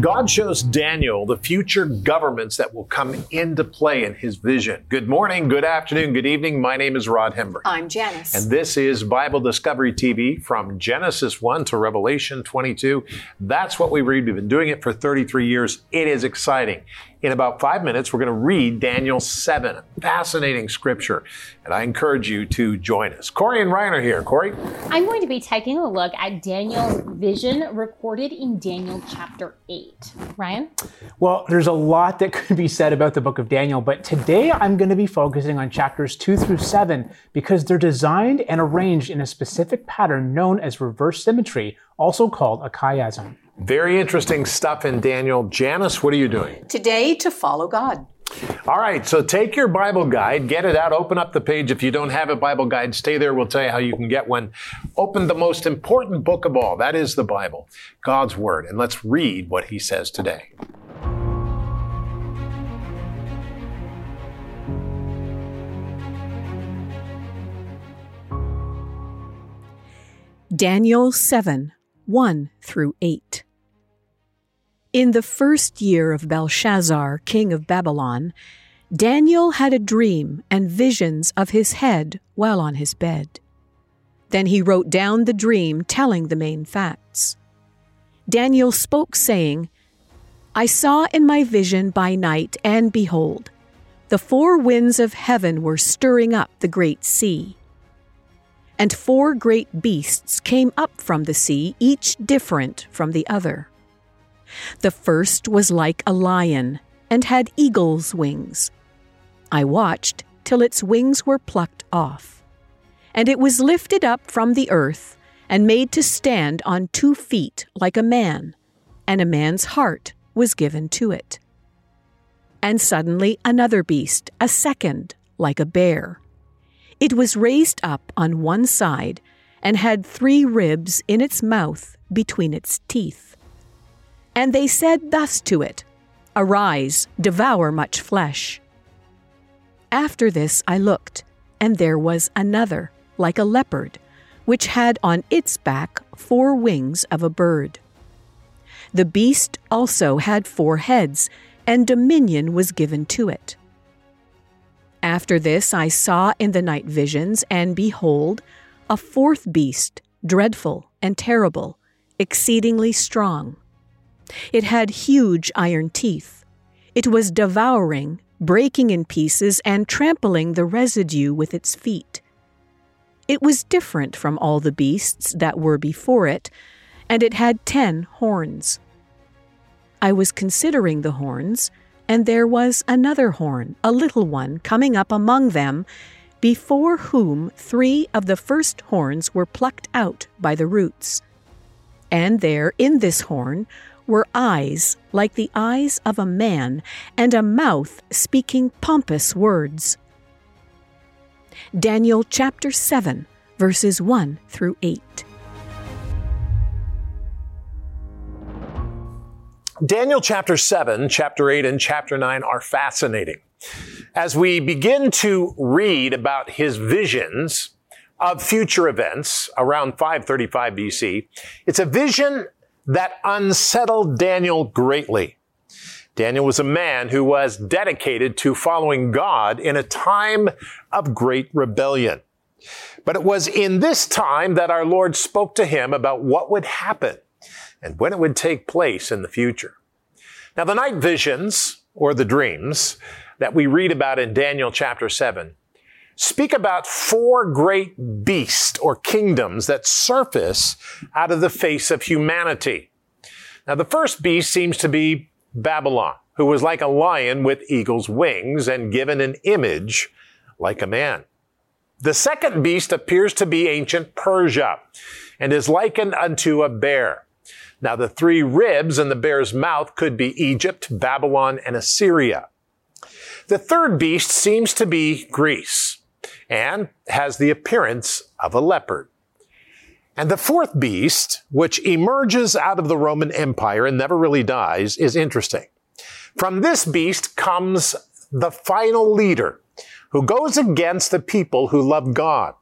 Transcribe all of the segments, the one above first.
God shows Daniel the future governments that will come into play in his vision. Good morning, good afternoon, good evening. My name is Rod Hembree. I'm Janice. And this is Bible Discovery TV from Genesis 1 to Revelation 22. That's what we read. We've been doing it for 33 years. It is exciting. In about five minutes, we're going to read Daniel 7, fascinating scripture. And I encourage you to join us. Corey and Ryan are here. Corey? I'm going to be taking a look at Daniel's vision recorded in Daniel chapter 8. Ryan? Well, there's a lot that could be said about the book of Daniel, but today I'm going to be focusing on chapters 2 through 7 because they're designed and arranged in a specific pattern known as reverse symmetry, also called a chiasm. Very interesting stuff in Daniel. Janice, what are you doing? Today, to follow God. All right, so take your Bible guide, get it out, open up the page. If you don't have a Bible guide, stay there. We'll tell you how you can get one. Open the most important book of all that is the Bible, God's Word, and let's read what He says today. Daniel 7 1 through 8. In the first year of Belshazzar, king of Babylon, Daniel had a dream and visions of his head while on his bed. Then he wrote down the dream, telling the main facts. Daniel spoke, saying, I saw in my vision by night, and behold, the four winds of heaven were stirring up the great sea. And four great beasts came up from the sea, each different from the other. The first was like a lion, and had eagle's wings. I watched till its wings were plucked off. And it was lifted up from the earth, and made to stand on two feet like a man, and a man's heart was given to it. And suddenly another beast, a second, like a bear. It was raised up on one side, and had three ribs in its mouth between its teeth. And they said thus to it Arise, devour much flesh. After this I looked, and there was another, like a leopard, which had on its back four wings of a bird. The beast also had four heads, and dominion was given to it. After this I saw in the night visions, and behold, a fourth beast, dreadful and terrible, exceedingly strong. It had huge iron teeth. It was devouring, breaking in pieces, and trampling the residue with its feet. It was different from all the beasts that were before it, and it had ten horns. I was considering the horns, and there was another horn, a little one, coming up among them, before whom three of the first horns were plucked out by the roots. And there, in this horn, were eyes like the eyes of a man, and a mouth speaking pompous words. Daniel chapter 7, verses 1 through 8. Daniel chapter 7, chapter 8, and chapter 9 are fascinating. As we begin to read about his visions of future events around 535 BC, it's a vision that unsettled Daniel greatly. Daniel was a man who was dedicated to following God in a time of great rebellion. But it was in this time that our Lord spoke to him about what would happen and when it would take place in the future. Now, the night visions, or the dreams, that we read about in Daniel chapter 7 speak about four great beasts or kingdoms that surface out of the face of humanity. Now, the first beast seems to be Babylon, who was like a lion with eagle's wings and given an image like a man. The second beast appears to be ancient Persia and is likened unto a bear. Now, the three ribs in the bear's mouth could be Egypt, Babylon, and Assyria. The third beast seems to be Greece and has the appearance of a leopard. And the fourth beast, which emerges out of the Roman Empire and never really dies, is interesting. From this beast comes the final leader who goes against the people who love God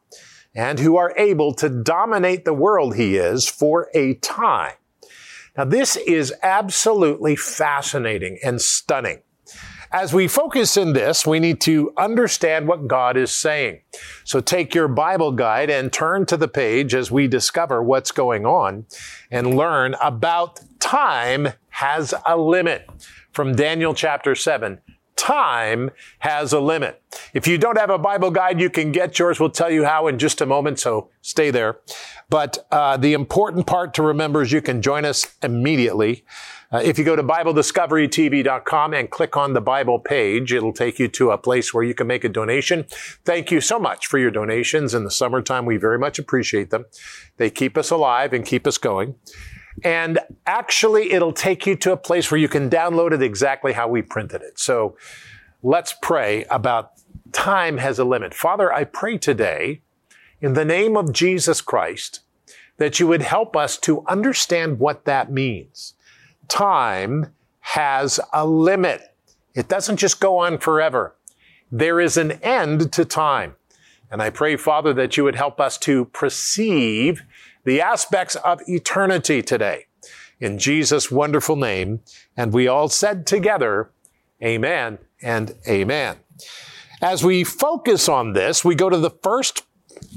and who are able to dominate the world he is for a time. Now, this is absolutely fascinating and stunning. As we focus in this, we need to understand what God is saying. So take your Bible guide and turn to the page as we discover what's going on and learn about time has a limit from Daniel chapter 7 time has a limit. If you don't have a Bible guide, you can get yours. We'll tell you how in just a moment, so stay there. But uh, the important part to remember is you can join us immediately. Uh, if you go to BibleDiscoveryTV.com and click on the Bible page, it'll take you to a place where you can make a donation. Thank you so much for your donations in the summertime. We very much appreciate them. They keep us alive and keep us going. And actually, it'll take you to a place where you can download it exactly how we printed it. So let's pray about time has a limit. Father, I pray today in the name of Jesus Christ that you would help us to understand what that means. Time has a limit. It doesn't just go on forever. There is an end to time. And I pray, Father, that you would help us to perceive the aspects of eternity today. In Jesus' wonderful name. And we all said together, Amen and Amen. As we focus on this, we go to the first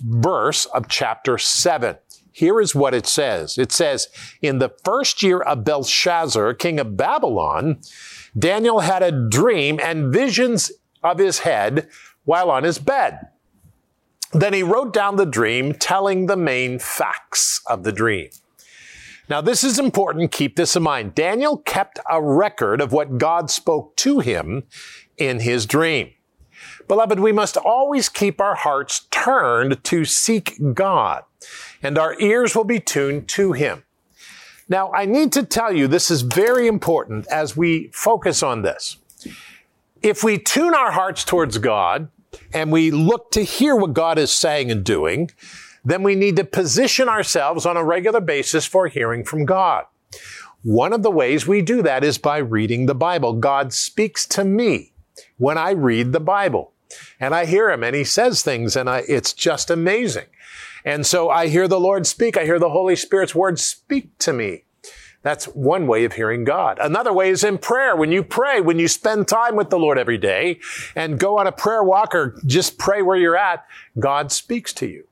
verse of chapter 7. Here is what it says. It says, In the first year of Belshazzar, king of Babylon, Daniel had a dream and visions of his head while on his bed. Then he wrote down the dream, telling the main facts of the dream. Now, this is important. Keep this in mind. Daniel kept a record of what God spoke to him in his dream. Beloved, we must always keep our hearts turned to seek God, and our ears will be tuned to Him. Now, I need to tell you this is very important as we focus on this. If we tune our hearts towards God, and we look to hear what God is saying and doing, then we need to position ourselves on a regular basis for hearing from God. One of the ways we do that is by reading the Bible. God speaks to me when I read the Bible. And I hear him and he says things and I, it's just amazing. And so I hear the Lord speak. I hear the Holy Spirit's word speak to me. That's one way of hearing God. Another way is in prayer. When you pray, when you spend time with the Lord every day and go on a prayer walk or just pray where you're at, God speaks to you.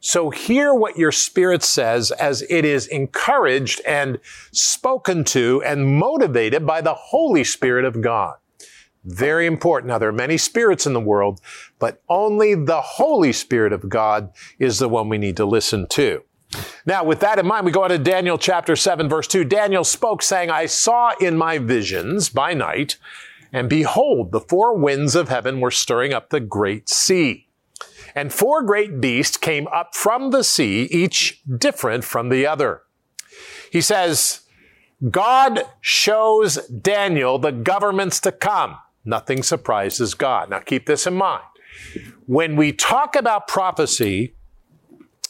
So hear what your spirit says as it is encouraged and spoken to and motivated by the Holy Spirit of God. Very important. Now, there are many spirits in the world, but only the Holy Spirit of God is the one we need to listen to. Now, with that in mind, we go on to Daniel chapter 7, verse 2. Daniel spoke, saying, I saw in my visions by night, and behold, the four winds of heaven were stirring up the great sea. And four great beasts came up from the sea, each different from the other. He says, God shows Daniel the governments to come. Nothing surprises God. Now keep this in mind. When we talk about prophecy,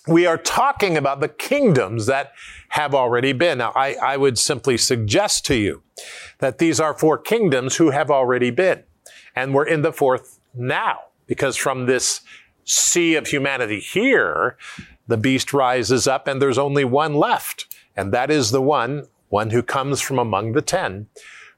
we are talking about the kingdoms that have already been. Now, I, I would simply suggest to you that these are four kingdoms who have already been. And we're in the fourth now, because from this sea of humanity here, the beast rises up and there's only one left. And that is the one, one who comes from among the ten,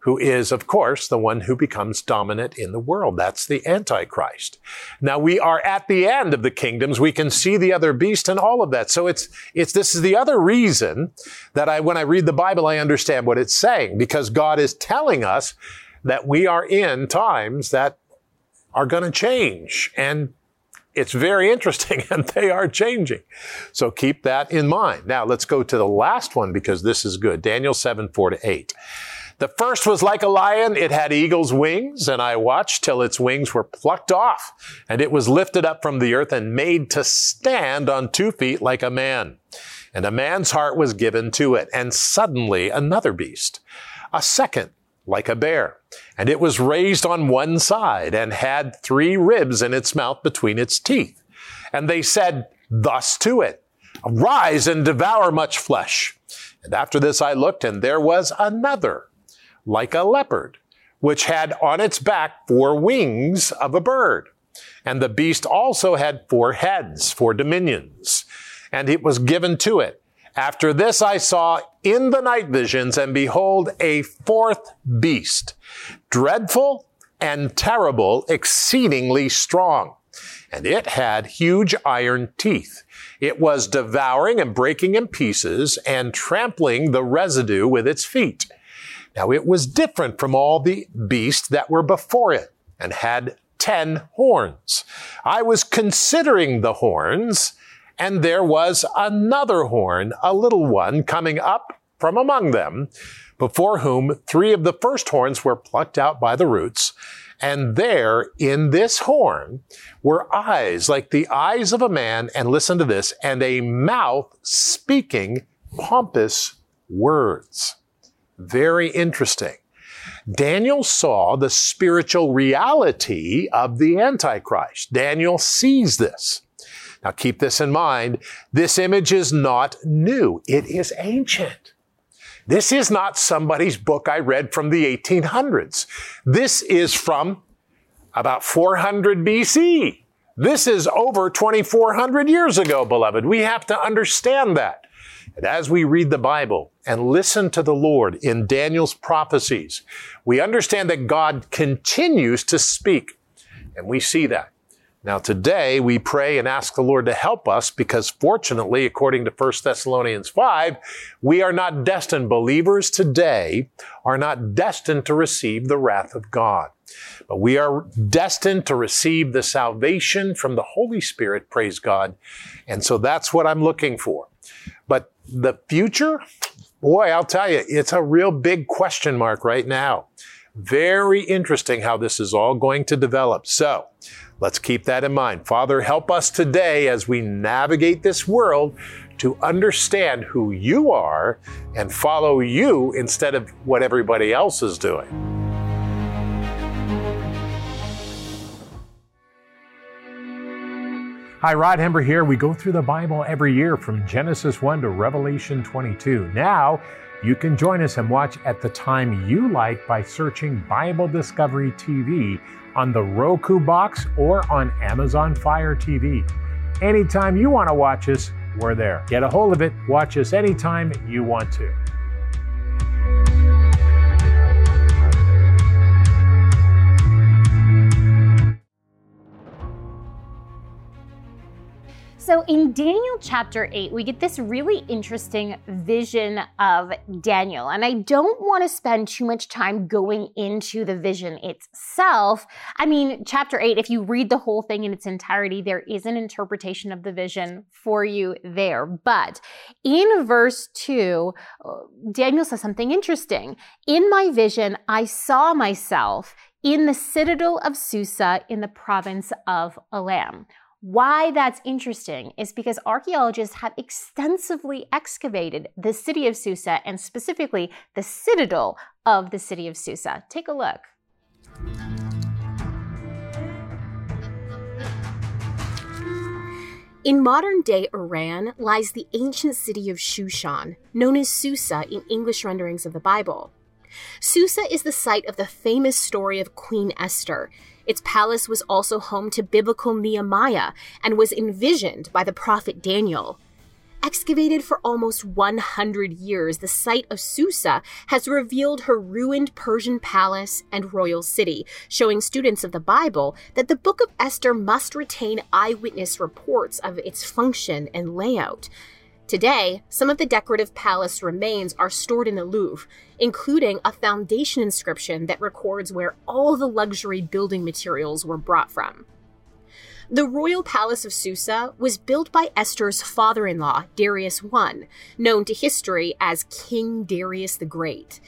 who is, of course, the one who becomes dominant in the world. That's the Antichrist. Now we are at the end of the kingdoms. We can see the other beast and all of that. So it's, it's, this is the other reason that I, when I read the Bible, I understand what it's saying because God is telling us that we are in times that are going to change and it's very interesting and they are changing. So keep that in mind. Now let's go to the last one because this is good. Daniel 7, 4 to 8. The first was like a lion. It had eagle's wings, and I watched till its wings were plucked off, and it was lifted up from the earth and made to stand on two feet like a man. And a man's heart was given to it. And suddenly another beast, a second, like a bear. And it was raised on one side and had three ribs in its mouth between its teeth. And they said thus to it, Rise and devour much flesh. And after this I looked, and there was another like a leopard, which had on its back four wings of a bird. And the beast also had four heads, four dominions, and it was given to it. After this I saw in the night visions, and behold, a fourth beast, dreadful and terrible, exceedingly strong. And it had huge iron teeth. It was devouring and breaking in pieces and trampling the residue with its feet. Now it was different from all the beasts that were before it and had ten horns. I was considering the horns and there was another horn, a little one, coming up from among them, before whom three of the first horns were plucked out by the roots. And there in this horn were eyes like the eyes of a man, and listen to this, and a mouth speaking pompous words. Very interesting. Daniel saw the spiritual reality of the Antichrist. Daniel sees this. Now keep this in mind. This image is not new. It is ancient. This is not somebody's book I read from the 1800s. This is from about 400 BC. This is over 2400 years ago, beloved. We have to understand that. And as we read the Bible and listen to the Lord in Daniel's prophecies, we understand that God continues to speak. And we see that. Now today we pray and ask the Lord to help us because fortunately, according to 1 Thessalonians 5, we are not destined, believers today are not destined to receive the wrath of God. But we are destined to receive the salvation from the Holy Spirit, praise God. And so that's what I'm looking for. But the future, boy, I'll tell you, it's a real big question mark right now. Very interesting how this is all going to develop. So let's keep that in mind. Father, help us today as we navigate this world to understand who you are and follow you instead of what everybody else is doing. Hi, Rod Hembree here. We go through the Bible every year from Genesis 1 to Revelation 22. Now, you can join us and watch at the time you like by searching Bible Discovery TV on the Roku box or on Amazon Fire TV. Anytime you want to watch us, we're there. Get a hold of it, watch us anytime you want to. So in Daniel chapter 8, we get this really interesting vision of Daniel. And I don't want to spend too much time going into the vision itself. I mean, chapter 8, if you read the whole thing in its entirety, there is an interpretation of the vision for you there. But in verse 2, uh, Daniel says something interesting. In my vision, I saw myself in the citadel of Susa in the province of Elam. Why that's interesting is because archaeologists have extensively excavated the city of Susa and specifically the citadel of the city of Susa. Take a look. In modern day Iran lies the ancient city of Shushan, known as Susa in English renderings of the Bible. Susa is the site of the famous story of Queen Esther, its palace was also home to biblical Nehemiah and was envisioned by the prophet Daniel. Excavated for almost 100 years, the site of Susa has revealed her ruined Persian palace and royal city, showing students of the Bible that the Book of Esther must retain eyewitness reports of its function and layout. Today, some of the decorative palace remains are stored in the Louvre, including a foundation inscription that records where all the luxury building materials were brought from. The royal palace of Susa was built by Esther's father in law, Darius I, known to history as King Darius the Great.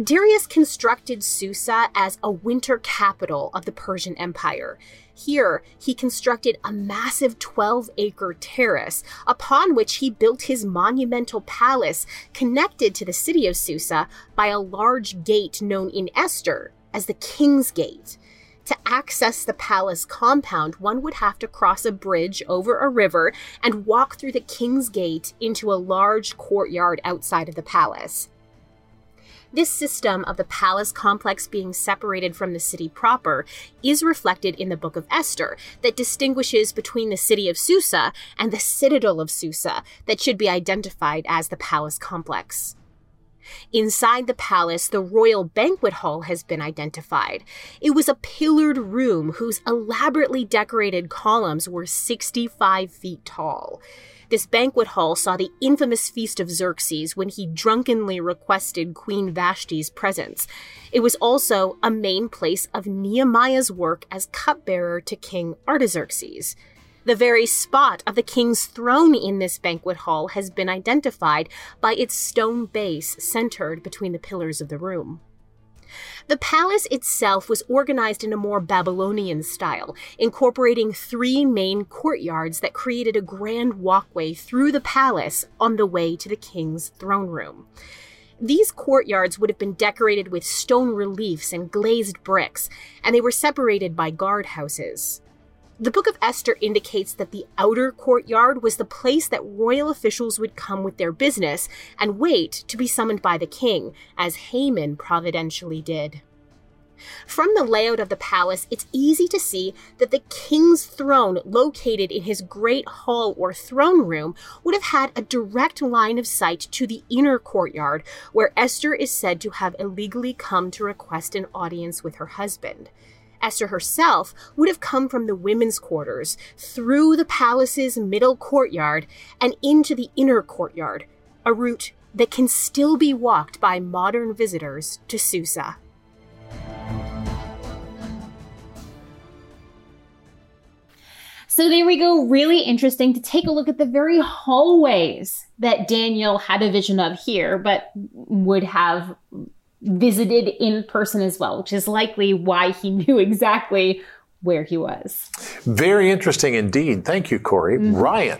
Darius constructed Susa as a winter capital of the Persian Empire. Here, he constructed a massive 12 acre terrace upon which he built his monumental palace connected to the city of Susa by a large gate known in Esther as the King's Gate. To access the palace compound, one would have to cross a bridge over a river and walk through the King's Gate into a large courtyard outside of the palace. This system of the palace complex being separated from the city proper is reflected in the Book of Esther, that distinguishes between the city of Susa and the citadel of Susa, that should be identified as the palace complex. Inside the palace, the royal banquet hall has been identified. It was a pillared room whose elaborately decorated columns were 65 feet tall. This banquet hall saw the infamous feast of Xerxes when he drunkenly requested Queen Vashti's presence. It was also a main place of Nehemiah's work as cupbearer to King Artaxerxes. The very spot of the king's throne in this banquet hall has been identified by its stone base centered between the pillars of the room. The palace itself was organized in a more Babylonian style, incorporating three main courtyards that created a grand walkway through the palace on the way to the king's throne room. These courtyards would have been decorated with stone reliefs and glazed bricks, and they were separated by guardhouses. The Book of Esther indicates that the outer courtyard was the place that royal officials would come with their business and wait to be summoned by the king, as Haman providentially did. From the layout of the palace, it's easy to see that the king's throne, located in his great hall or throne room, would have had a direct line of sight to the inner courtyard, where Esther is said to have illegally come to request an audience with her husband. Esther herself would have come from the women's quarters, through the palace's middle courtyard, and into the inner courtyard, a route that can still be walked by modern visitors to Susa. So there we go. Really interesting to take a look at the very hallways that Daniel had a vision of here, but would have visited in person as well, which is likely why he knew exactly where he was. Very interesting indeed. Thank you, Corey. Mm-hmm. Ryan.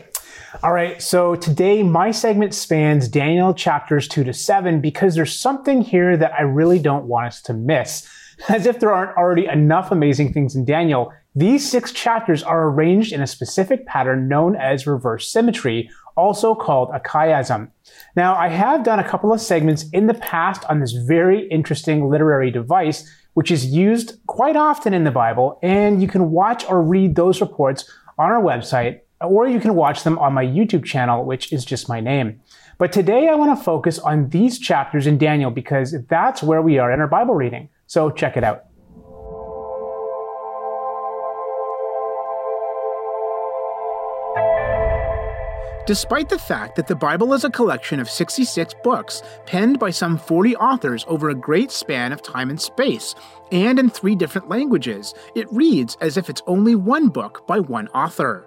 All right, so today my segment spans Daniel chapters 2 to 7 because there's something here that I really don't want us to miss. As if there aren't already enough amazing things in Daniel, these six chapters are arranged in a specific pattern known as reverse symmetry, also called a chiasm. Now, I have done a couple of segments in the past on this very interesting literary device, which is used quite often in the Bible, and you can watch or read those reports on our website, or you can watch them on my YouTube channel, which is just my name. But today I want to focus on these chapters in Daniel because that's where we are in our Bible reading. So check it out. Despite the fact that the Bible is a collection of 66 books penned by some 40 authors over a great span of time and space, and in three different languages, it reads as if it's only one book by one author.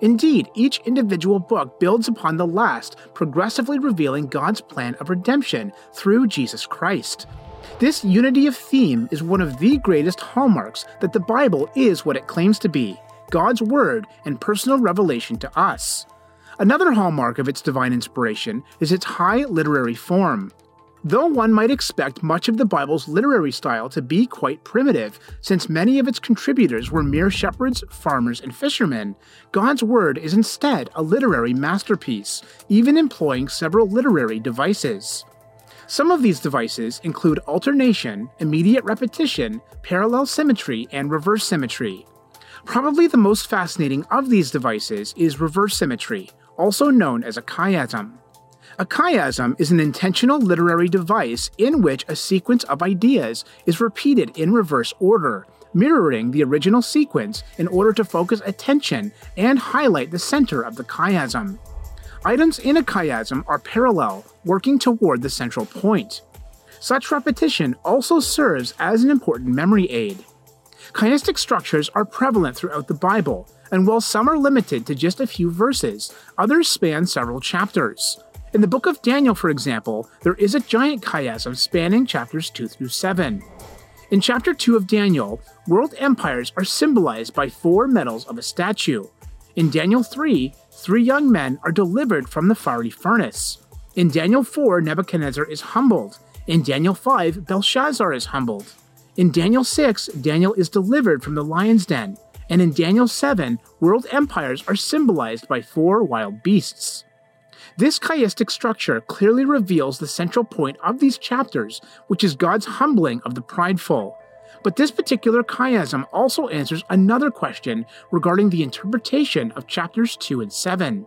Indeed, each individual book builds upon the last, progressively revealing God's plan of redemption through Jesus Christ. This unity of theme is one of the greatest hallmarks that the Bible is what it claims to be God's Word and personal revelation to us. Another hallmark of its divine inspiration is its high literary form. Though one might expect much of the Bible's literary style to be quite primitive, since many of its contributors were mere shepherds, farmers, and fishermen, God's Word is instead a literary masterpiece, even employing several literary devices. Some of these devices include alternation, immediate repetition, parallel symmetry, and reverse symmetry. Probably the most fascinating of these devices is reverse symmetry, also known as a chiasm. A chiasm is an intentional literary device in which a sequence of ideas is repeated in reverse order, mirroring the original sequence in order to focus attention and highlight the center of the chiasm. Items in a chiasm are parallel, working toward the central point. Such repetition also serves as an important memory aid. Chiastic structures are prevalent throughout the Bible, and while some are limited to just a few verses, others span several chapters. In the book of Daniel, for example, there is a giant chiasm spanning chapters 2 through 7. In chapter 2 of Daniel, world empires are symbolized by four metals of a statue. In Daniel 3, three young men are delivered from the fiery furnace. In Daniel 4, Nebuchadnezzar is humbled. In Daniel 5, Belshazzar is humbled. In Daniel 6, Daniel is delivered from the lion's den and in Daniel 7, world empires are symbolized by four wild beasts. This chiastic structure clearly reveals the central point of these chapters, which is God's humbling of the prideful. But this particular chiasm also answers another question regarding the interpretation of chapters 2 and 7.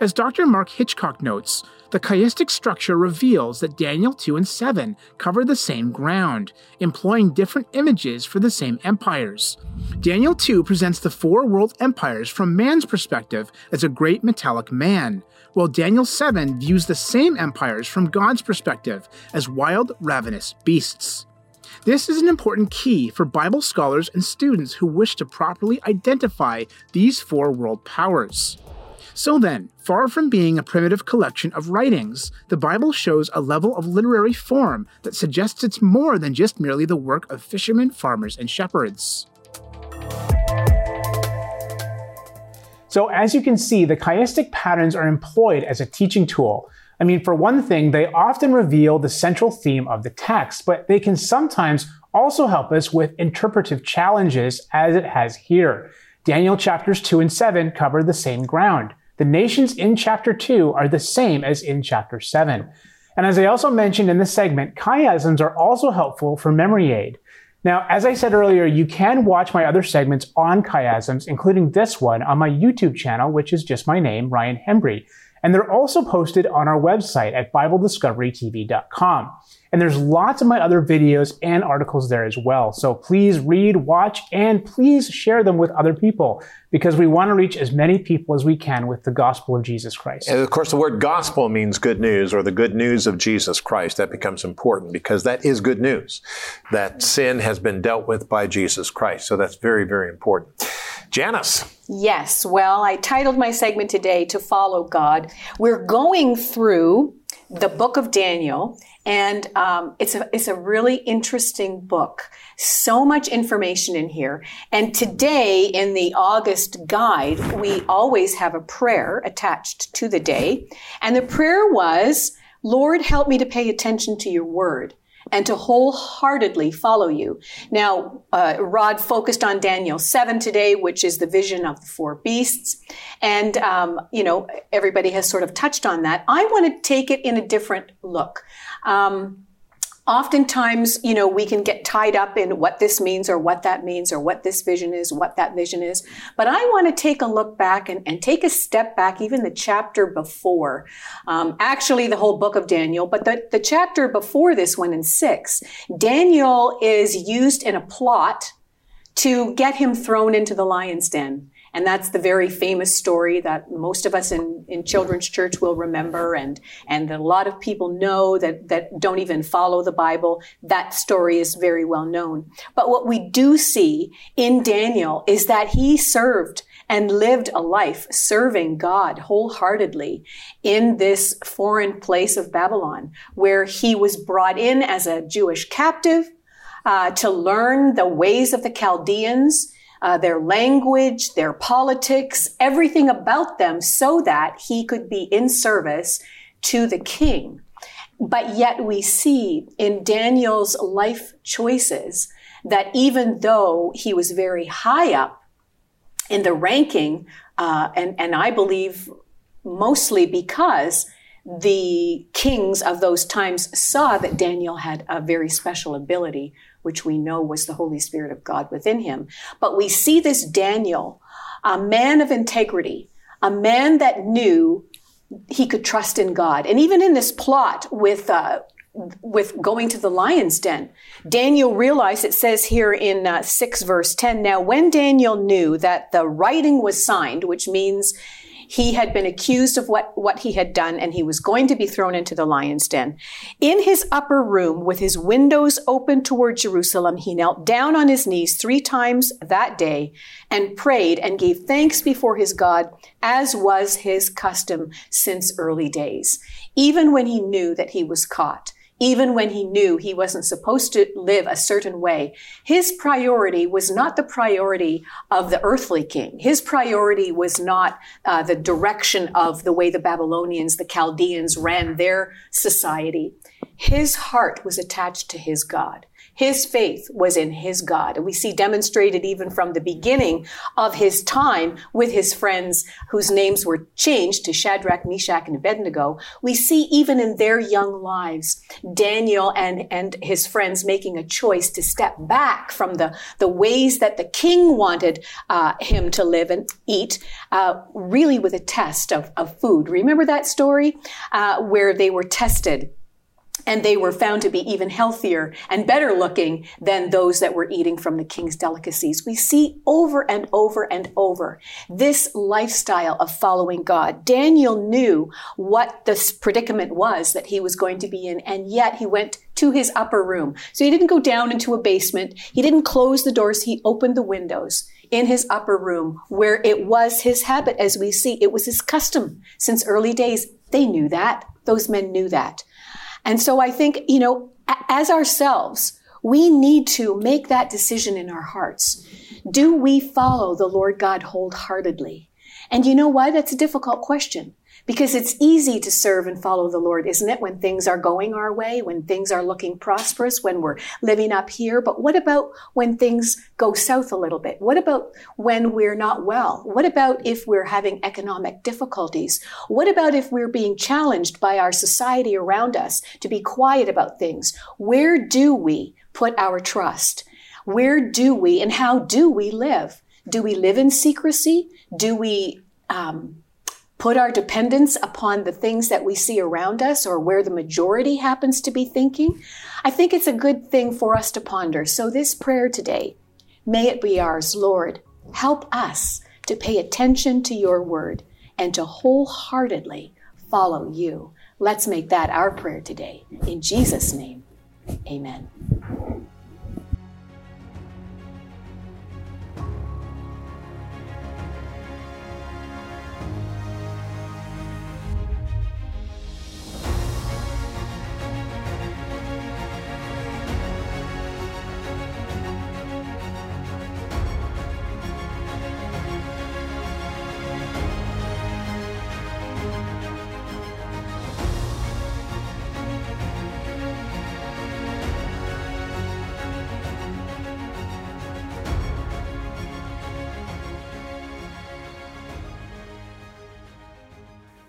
As Dr. Mark Hitchcock notes, the chiastic structure reveals that Daniel 2 and 7 cover the same ground, employing different images for the same empires. Daniel 2 presents the four world empires from man's perspective as a great metallic man, while Daniel 7 views the same empires from God's perspective as wild, ravenous beasts. This is an important key for Bible scholars and students who wish to properly identify these four world powers. So then, far from being a primitive collection of writings, the Bible shows a level of literary form that suggests it's more than just merely the work of fishermen, farmers, and shepherds. So, as you can see, the chiastic patterns are employed as a teaching tool. I mean, for one thing, they often reveal the central theme of the text, but they can sometimes also help us with interpretive challenges, as it has here. Daniel chapters 2 and 7 cover the same ground. The nations in chapter 2 are the same as in chapter 7. And as I also mentioned in this segment, chiasms are also helpful for memory aid. Now, as I said earlier, you can watch my other segments on chiasms, including this one on my YouTube channel, which is just my name, Ryan Hembree. And they're also posted on our website at BibleDiscoveryTV.com. And there's lots of my other videos and articles there as well. So please read, watch, and please share them with other people because we want to reach as many people as we can with the gospel of Jesus Christ. And of course, the word gospel means good news or the good news of Jesus Christ. That becomes important because that is good news that sin has been dealt with by Jesus Christ. So that's very, very important. Janice. Yes. Well, I titled my segment today To Follow God. We're going through the book of Daniel and um, it's a it's a really interesting book. So much information in here. And today in the August guide, we always have a prayer attached to the day, and the prayer was, "Lord, help me to pay attention to your word." And to wholeheartedly follow you. Now, uh, Rod focused on Daniel 7 today, which is the vision of the four beasts. And, um, you know, everybody has sort of touched on that. I want to take it in a different look. Um, oftentimes, you know, we can get tied up in what this means or what that means or what this vision is, what that vision is. But I want to take a look back and, and take a step back, even the chapter before. Um, actually, the whole book of Daniel, but the, the chapter before this one in six, Daniel is used in a plot to get him thrown into the lion's den. And that's the very famous story that most of us in, in children's church will remember and, and a lot of people know that, that don't even follow the Bible. That story is very well known. But what we do see in Daniel is that he served and lived a life serving God wholeheartedly in this foreign place of Babylon, where he was brought in as a Jewish captive uh, to learn the ways of the Chaldeans uh, their language, their politics, everything about them so that he could be in service to the king. But yet we see in Daniel's life choices that even though he was very high up in the ranking, uh, and, and I believe mostly because the kings of those times saw that Daniel had a very special ability which we know was the Holy Spirit of God within him. But we see this Daniel, a man of integrity, a man that knew he could trust in God. And even in this plot with, uh, with going to the lion's den, Daniel realized, it says here in uh, 6 verse 10, now when Daniel knew that the writing was signed, which means he had been accused of what, what he had done and he was going to be thrown into the lion's den. In his upper room, with his windows open toward Jerusalem, he knelt down on his knees three times that day and prayed and gave thanks before his God, as was his custom since early days, even when he knew that he was caught even when he knew he wasn't supposed to live a certain way. His priority was not the priority of the earthly king. His priority was not uh, the direction of the way the Babylonians, the Chaldeans ran their society. His heart was attached to his God. His faith was in his God. And we see demonstrated even from the beginning of his time with his friends whose names were changed to Shadrach, Meshach, and Abednego. We see even in their young lives, Daniel and, and his friends making a choice to step back from the, the ways that the king wanted uh, him to live and eat, uh, really with a test of, of food. Remember that story uh, where they were tested and they were found to be even healthier and better looking than those that were eating from the king's delicacies. We see over and over and over this lifestyle of following God. Daniel knew what this predicament was that he was going to be in, and yet he went to his upper room. So he didn't go down into a basement. He didn't close the doors. He opened the windows in his upper room where it was his habit, as we see. It was his custom since early days. They knew that. Those men knew that. And so I think, you know, as ourselves, we need to make that decision in our hearts. Do we follow the Lord God wholeheartedly? And you know what? That's a difficult question. Because it's easy to serve and follow the Lord, isn't it? When things are going our way, when things are looking prosperous, when we're living up here. But what about when things go south a little bit? What about when we're not well? What about if we're having economic difficulties? What about if we're being challenged by our society around us to be quiet about things? Where do we put our trust? Where do we and how do we live? Do we live in secrecy? Do we um, put our dependence upon the things that we see around us or where the majority happens to be thinking, I think it's a good thing for us to ponder. So, this prayer today, may it be ours, Lord, help us to pay attention to your word and to wholeheartedly follow you. Let's make that our prayer today. In Jesus' name, amen.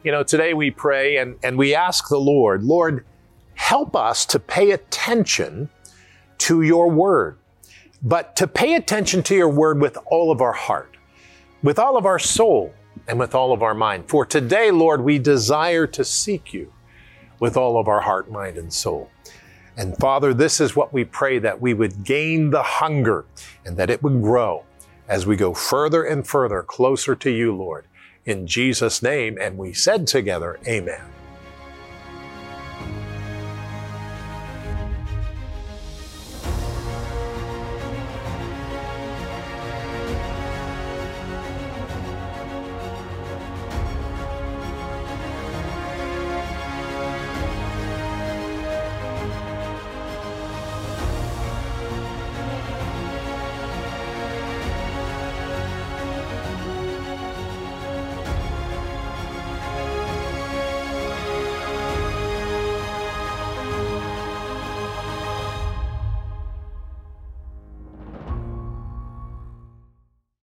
You know, today we pray and, and we ask the Lord, Lord, help us to pay attention to your word, but to pay attention to your word with all of our heart, with all of our soul, and with all of our mind. For today, Lord, we desire to seek you with all of our heart, mind, and soul. And Father, this is what we pray that we would gain the hunger and that it would grow as we go further and further closer to you, Lord in Jesus' name. And we said together, Amen.